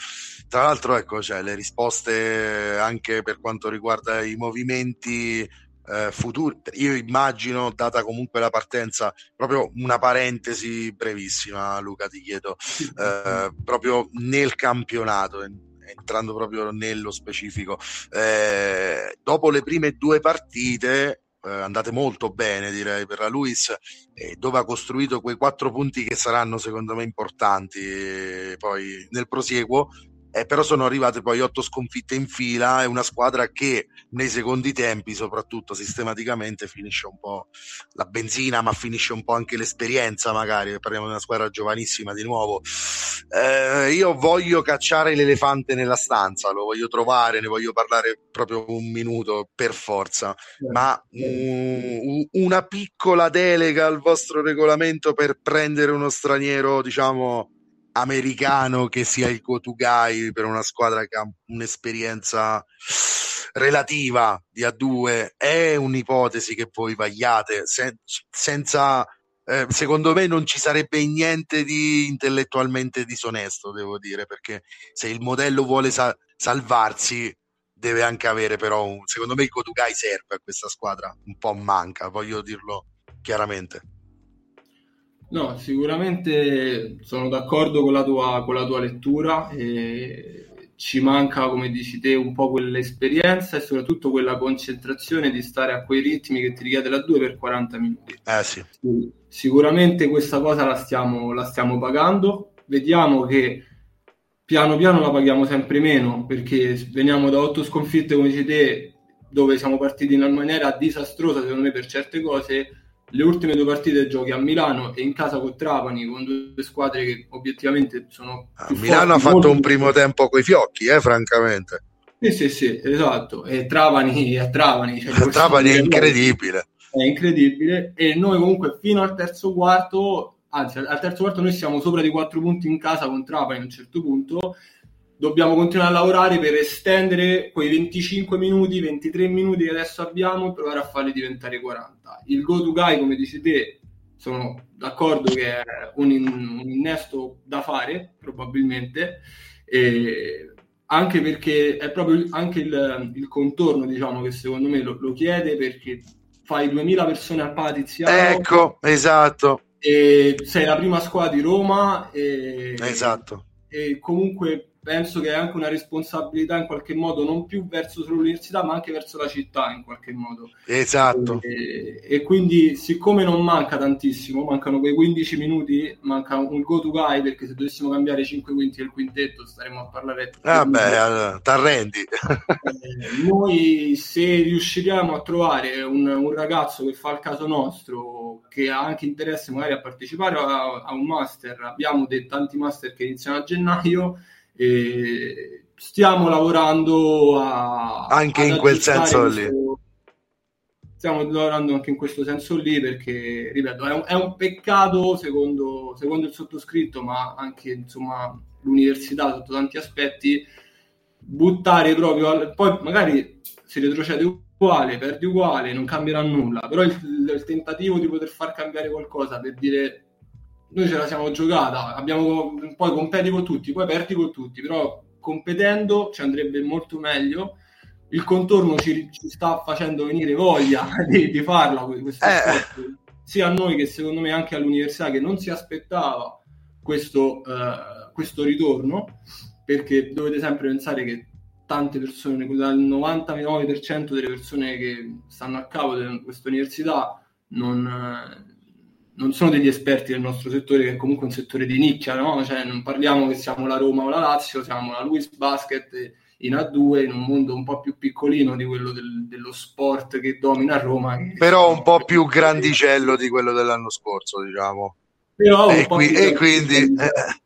Speaker 2: Tra l'altro, ecco, cioè, le risposte anche per quanto riguarda i movimenti eh, futuri. Io immagino, data comunque la partenza, proprio una parentesi brevissima, Luca, ti chiedo, eh, proprio nel campionato, entrando proprio nello specifico. Eh, dopo le prime due partite, eh, andate molto bene, direi, per la Luis, eh, dove ha costruito quei quattro punti che saranno secondo me importanti eh, poi nel prosieguo eh, però sono arrivate poi otto sconfitte in fila e una squadra che nei secondi tempi soprattutto sistematicamente finisce un po' la benzina ma finisce un po' anche l'esperienza magari. Parliamo di una squadra giovanissima di nuovo. Eh, io voglio cacciare l'elefante nella stanza lo voglio trovare ne voglio parlare proprio un minuto per forza. Ma um, una piccola delega al vostro regolamento per prendere uno straniero diciamo americano che sia il go-to-guy per una squadra che ha un'esperienza relativa di A2 è un'ipotesi che voi vagliate. Sen- senza eh, secondo me non ci sarebbe niente di intellettualmente disonesto devo dire perché se il modello vuole sa- salvarsi deve anche avere però un, secondo me il go-to-guy serve a questa squadra. Un po' manca voglio dirlo chiaramente
Speaker 4: No, sicuramente sono d'accordo con la tua, con la tua lettura. Ci manca, come dici te, un po' quell'esperienza e soprattutto quella concentrazione di stare a quei ritmi che ti richiede la 2 per 40 minuti.
Speaker 2: Eh sì.
Speaker 4: Sicuramente questa cosa la stiamo, la stiamo pagando. Vediamo che piano piano la paghiamo sempre meno perché veniamo da otto sconfitte, come dici te, dove siamo partiti in una maniera disastrosa, secondo me, per certe cose le ultime due partite giochi a Milano e in casa con Trapani, con due squadre che obiettivamente sono...
Speaker 2: A ah, Milano forti, ha fatto un primo tempo coi fiocchi, eh, francamente.
Speaker 4: Sì, sì, sì, esatto. E Trapani a Trapani.
Speaker 2: Cioè, Trapani è incredibile.
Speaker 4: È incredibile. E noi comunque fino al terzo quarto, anzi al terzo quarto noi siamo sopra di quattro punti in casa con Trapani a un certo punto dobbiamo continuare a lavorare per estendere quei 25 minuti, 23 minuti che adesso abbiamo e provare a farli diventare 40. Il go to guy, come dici te, sono d'accordo che è un, un innesto da fare, probabilmente, anche perché è proprio anche il, il, contorno, diciamo, che secondo me lo, lo chiede perché fai 2000 persone al Patiziano.
Speaker 2: Ecco, esatto.
Speaker 4: E sei la prima squadra di Roma. E,
Speaker 2: esatto.
Speaker 4: E comunque penso che è anche una responsabilità in qualche modo non più verso solo l'università ma anche verso la città in qualche modo.
Speaker 2: Esatto.
Speaker 4: E, e quindi siccome non manca tantissimo mancano quei 15 minuti manca un go to guy perché se dovessimo cambiare 5 quinti del quintetto staremo a parlare
Speaker 2: ah allora, t'arrendi.
Speaker 4: Eh, noi se riusciremo a trovare un, un, ragazzo che fa il caso nostro che ha anche interesse magari a partecipare a, a un master abbiamo dei tanti master che iniziano a gennaio e stiamo lavorando a,
Speaker 2: anche in quel senso questo, lì.
Speaker 4: Stiamo lavorando anche in questo senso lì perché, ripeto, è un, è un peccato secondo, secondo, il sottoscritto, ma anche insomma l'università sotto tanti aspetti, buttare proprio, al, poi magari si retrocede uguale, perdi uguale, non cambierà nulla, però il, il tentativo di poter far cambiare qualcosa per dire noi ce la siamo giocata, abbiamo, poi competi con tutti, poi perdi con tutti, però competendo ci andrebbe molto meglio. Il contorno ci, ci sta facendo venire voglia di, di farla, eh. sia a noi che secondo me anche all'università che non si aspettava questo, uh, questo ritorno, perché dovete sempre pensare che tante persone, dal 99% delle persone che stanno a capo di questa università non, non sono degli esperti del nostro settore, che è comunque un settore di nicchia, no? Cioè, non parliamo che siamo la Roma o la Lazio, siamo la Luis Basket in A2, in un mondo un po' più piccolino di quello del, dello sport che domina Roma.
Speaker 2: Però un po' più grandicello di quello dell'anno scorso, diciamo.
Speaker 4: Però
Speaker 2: e, qui, e quindi... Eh,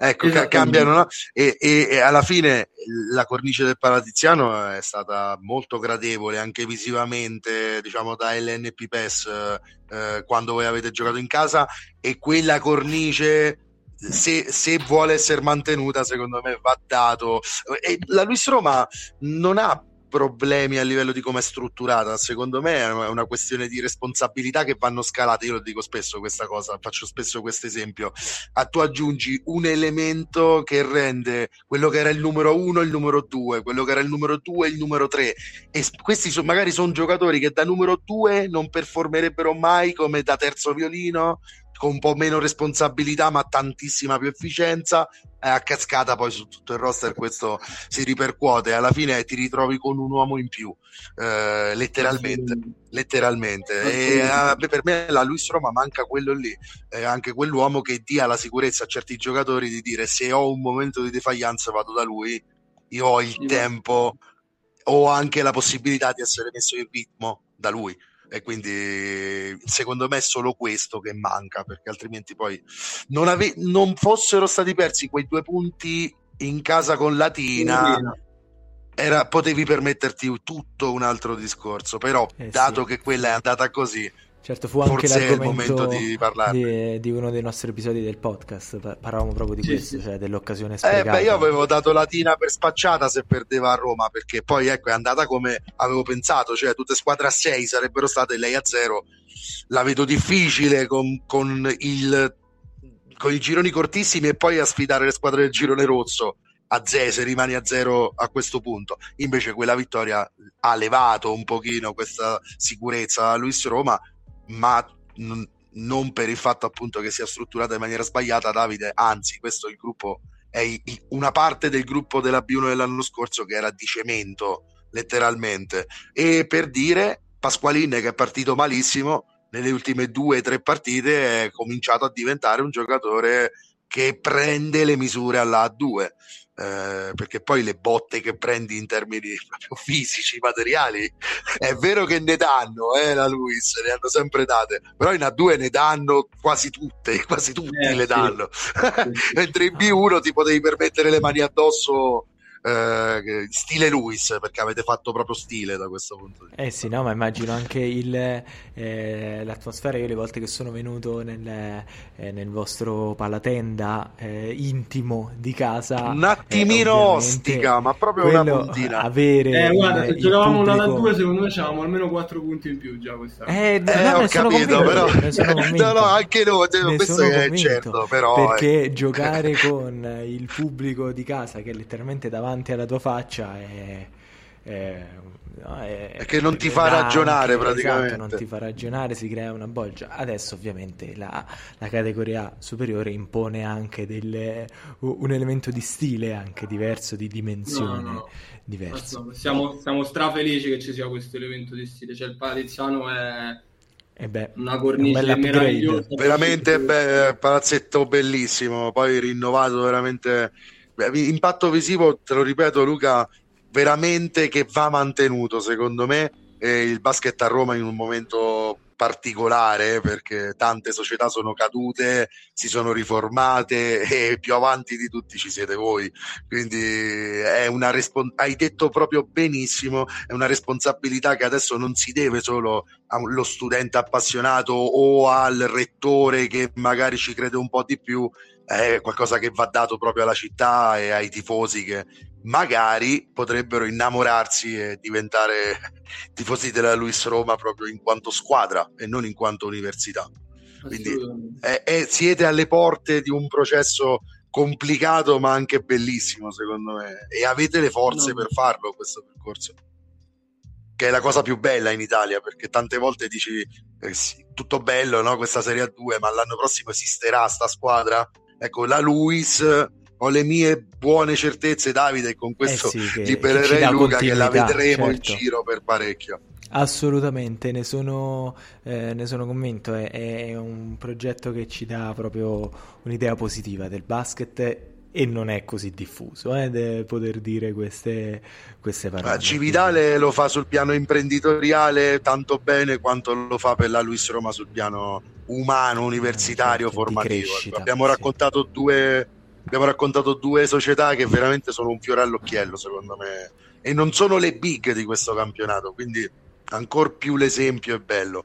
Speaker 2: Ecco, ca- cambiano no? e, e, e, alla fine la cornice del Paratiziano è stata molto gradevole anche visivamente, diciamo da LNP PES eh, quando voi avete giocato in casa e quella cornice se, se, vuole essere mantenuta, secondo me va dato. E la Luis Roma non ha problemi a livello di come è strutturata. Secondo me è una questione di responsabilità che vanno scalate. Io lo dico spesso questa cosa, faccio spesso questo esempio. A tu aggiungi un elemento che rende quello che era il numero uno il numero due, quello che era il numero due il numero tre. E questi so, magari sono giocatori che da numero due non performerebbero mai come da terzo violino con un po' meno responsabilità ma tantissima più efficienza a cascata poi su tutto il roster questo si ripercuote. Alla fine ti ritrovi con un uomo in più eh, letteralmente letteralmente. E eh, per me la Luis Roma manca quello lì eh, anche quell'uomo che dia la sicurezza a certi giocatori di dire se ho un momento di defianza vado da lui io ho il tempo ho anche la possibilità di essere messo in ritmo da lui e quindi secondo me è solo questo che manca perché altrimenti poi non, ave- non fossero stati persi quei due punti in casa con Latina era, potevi permetterti tutto un altro discorso però eh dato sì. che quella è andata così
Speaker 1: Certo, fu anche Forse l'argomento di, di, di, uno dei nostri episodi del podcast. Parlavamo proprio di sì, questo, sì. cioè dell'occasione sprecata.
Speaker 2: Eh, beh, io avevo dato Latina per spacciata se perdeva a Roma, perché poi ecco, è andata come avevo pensato, cioè tutte squadre a 6 sarebbero state lei a 0. La vedo difficile con, con, il, con i gironi cortissimi e poi a sfidare le squadre del girone rosso a 0 se rimani a zero a questo punto. Invece quella vittoria ha levato un pochino questa sicurezza a Luis Roma ma n- non per il fatto appunto che sia strutturata in maniera sbagliata, Davide, anzi, questo è il gruppo è i- una parte del gruppo della B1 dell'anno scorso che era di cemento, letteralmente. E per dire, Pasqualin che è partito malissimo, nelle ultime due o tre partite è cominciato a diventare un giocatore che prende le misure alla A2 eh, perché poi le botte che prendi in termini proprio fisici, materiali, è vero che ne danno, eh, la Luis, ne hanno sempre date, però in A2 ne danno quasi tutte, quasi tutti eh, le danno, mentre in B1 ti potevi permettere le mani addosso eh, stile Luis perché avete fatto proprio stile da questo punto di
Speaker 1: vista. Eh sì, no, ma immagino anche il, eh, l'atmosfera. Io le volte che sono venuto nel, eh, nel vostro palatenda eh, intimo di casa,
Speaker 2: un attimino eh, ostica, ma proprio una puntina.
Speaker 1: Avere
Speaker 4: eh, guarda, se giocavamo una da due, secondo me c'avevamo almeno 4 punti in più già quest'anno.
Speaker 2: Eh, no, ho capito, però no, no, anche noi, cioè, questo è certo, però
Speaker 1: perché giocare con il pubblico di casa che è letteralmente davanti davanti alla tua faccia è,
Speaker 2: è, è, è che non ti fa ragionare anche, praticamente.
Speaker 1: esatto, non ti fa ragionare si crea una bolgia. Adesso ovviamente la, la categoria superiore impone anche delle, un elemento di stile anche diverso di dimensione no, no. diverso.
Speaker 4: Siamo, siamo strafelici che ci sia questo elemento di stile. Cioè il Paliziano è
Speaker 1: eh beh,
Speaker 4: una cornice un meravigliosa.
Speaker 2: Veramente be- palazzetto bellissimo poi rinnovato veramente impatto visivo, te lo ripeto Luca, veramente che va mantenuto secondo me eh, il basket a Roma in un momento particolare perché tante società sono cadute, si sono riformate e più avanti di tutti ci siete voi. Quindi è una respons- hai detto proprio benissimo, è una responsabilità che adesso non si deve solo allo studente appassionato o al rettore che magari ci crede un po' di più, è qualcosa che va dato proprio alla città e ai tifosi che magari potrebbero innamorarsi e diventare tifosi della Luis Roma proprio in quanto squadra e non in quanto università. Quindi è, è, siete alle porte di un processo complicato ma anche bellissimo secondo me e avete le forze no. per farlo questo percorso che è la cosa più bella in Italia perché tante volte dici eh, sì, tutto bello no? questa Serie A2 ma l'anno prossimo esisterà sta squadra ecco la Luis ho le mie buone certezze Davide con questo eh sì, libererei che Luca che la vedremo certo. in giro per parecchio
Speaker 1: Assolutamente, ne sono, eh, ne sono convinto, è, è, un progetto che ci dà proprio un'idea positiva del basket e non è così diffuso eh, poter dire queste, queste parole.
Speaker 2: Ah, Civitale lo fa sul piano imprenditoriale tanto bene quanto lo fa per la Luis Roma sul piano umano, universitario, eh, formativo. Crescita, Abbiamo raccontato sì. due abbiamo raccontato due società che veramente sono un fiore all'occhiello, secondo me, e non sono le big di questo campionato, quindi ancora più l'esempio è bello.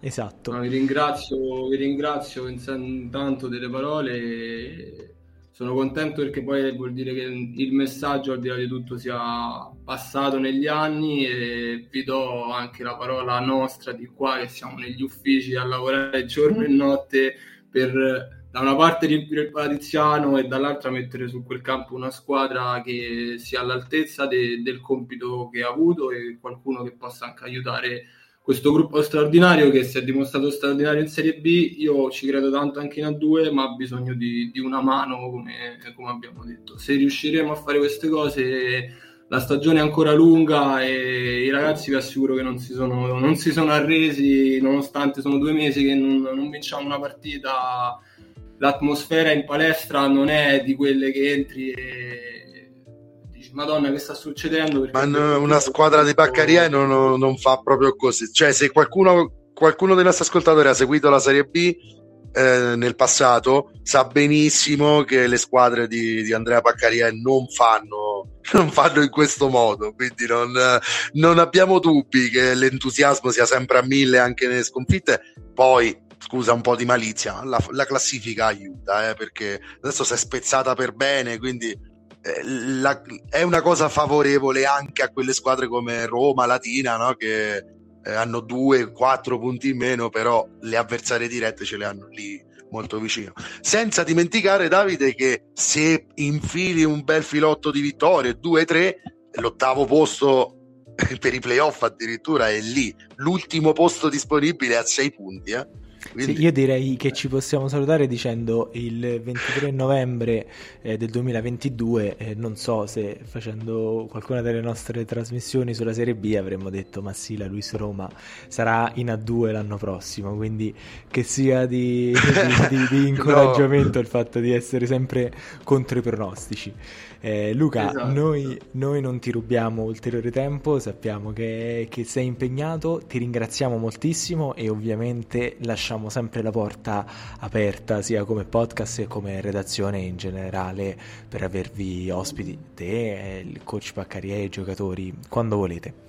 Speaker 1: Esatto.
Speaker 4: No, vi ringrazio, vi ringrazio intanto delle parole. Sono contento perché poi vuol dire che il messaggio al di là di tutto sia passato negli anni e vi do anche la parola nostra di qua che siamo negli uffici a lavorare giorno e notte per da una parte riempire il Palatiziano e dall'altra mettere su quel campo una squadra che sia all'altezza de, del compito che ha avuto e qualcuno che possa anche aiutare questo gruppo straordinario che si è dimostrato straordinario in Serie B. Io ci credo tanto anche in A2, ma ha bisogno di, di una mano, come, come abbiamo detto. Se riusciremo a fare queste cose la stagione è ancora lunga e i ragazzi vi assicuro che non si sono, non si sono arresi nonostante sono due mesi che non, non vinciamo una partita l'atmosfera in palestra non è di quelle che entri e Madonna che sta succedendo?
Speaker 2: Ma no, una squadra di Baccaria non, non, fa proprio così. Cioè se qualcuno, qualcuno dei nostri ascoltatori ha seguito la Serie B eh, nel passato sa benissimo che le squadre di, di Andrea Paccaria non fanno, non fanno in questo modo quindi non, non abbiamo dubbi che l'entusiasmo sia sempre a mille anche nelle sconfitte poi scusa un po' di malizia, la, la classifica aiuta eh, perché adesso si è spezzata per bene, quindi la, è una cosa favorevole anche a quelle squadre come Roma, Latina, no? che eh, hanno due, quattro punti in meno, però le avversarie dirette ce le hanno lì molto vicino. Senza dimenticare, Davide, che se infili un bel filotto di vittorie, due, tre, l'ottavo posto per i playoff addirittura è lì, l'ultimo posto disponibile a sei punti. Eh?
Speaker 1: Quindi... Sì, io direi che ci possiamo salutare dicendo il 23 novembre eh, del 2022, eh, non so se facendo qualcuna delle nostre trasmissioni sulla Serie B avremmo detto ma sì, la Luis Roma sarà in A2 l'anno prossimo, quindi che sia di, di, di, di incoraggiamento no. il fatto di essere sempre contro i pronostici. Eh, Luca, esatto. noi, noi, non ti rubiamo ulteriore tempo, sappiamo che, che, sei impegnato, ti ringraziamo moltissimo e ovviamente lasciamo sempre la porta aperta sia come podcast che come redazione in generale per avervi ospiti, te, il coach Paccaria e i giocatori, quando volete.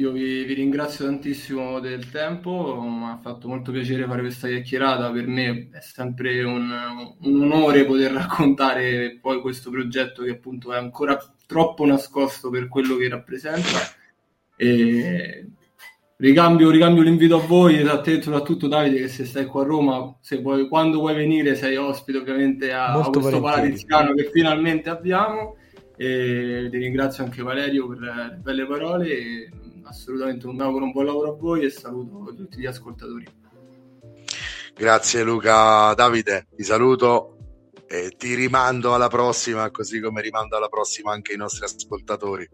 Speaker 4: Io vi, vi, ringrazio tantissimo del tempo, mi ha fatto molto piacere fare questa chiacchierata, per me è sempre un, un, onore poter raccontare poi questo progetto che appunto è ancora troppo nascosto per quello che rappresenta. E ricambio, ricambio l'invito a voi, a te soprattutto Davide che se stai qua a Roma, se vuoi, quando vuoi venire sei ospite ovviamente a, a questo palatiziano che finalmente abbiamo. E ti ringrazio anche Valerio per le belle parole. E, assolutamente un auguro un buon lavoro a voi e saluto tutti gli ascoltatori.
Speaker 2: Grazie Luca Davide, ti saluto e ti rimando alla prossima, così come rimando alla prossima anche i nostri ascoltatori.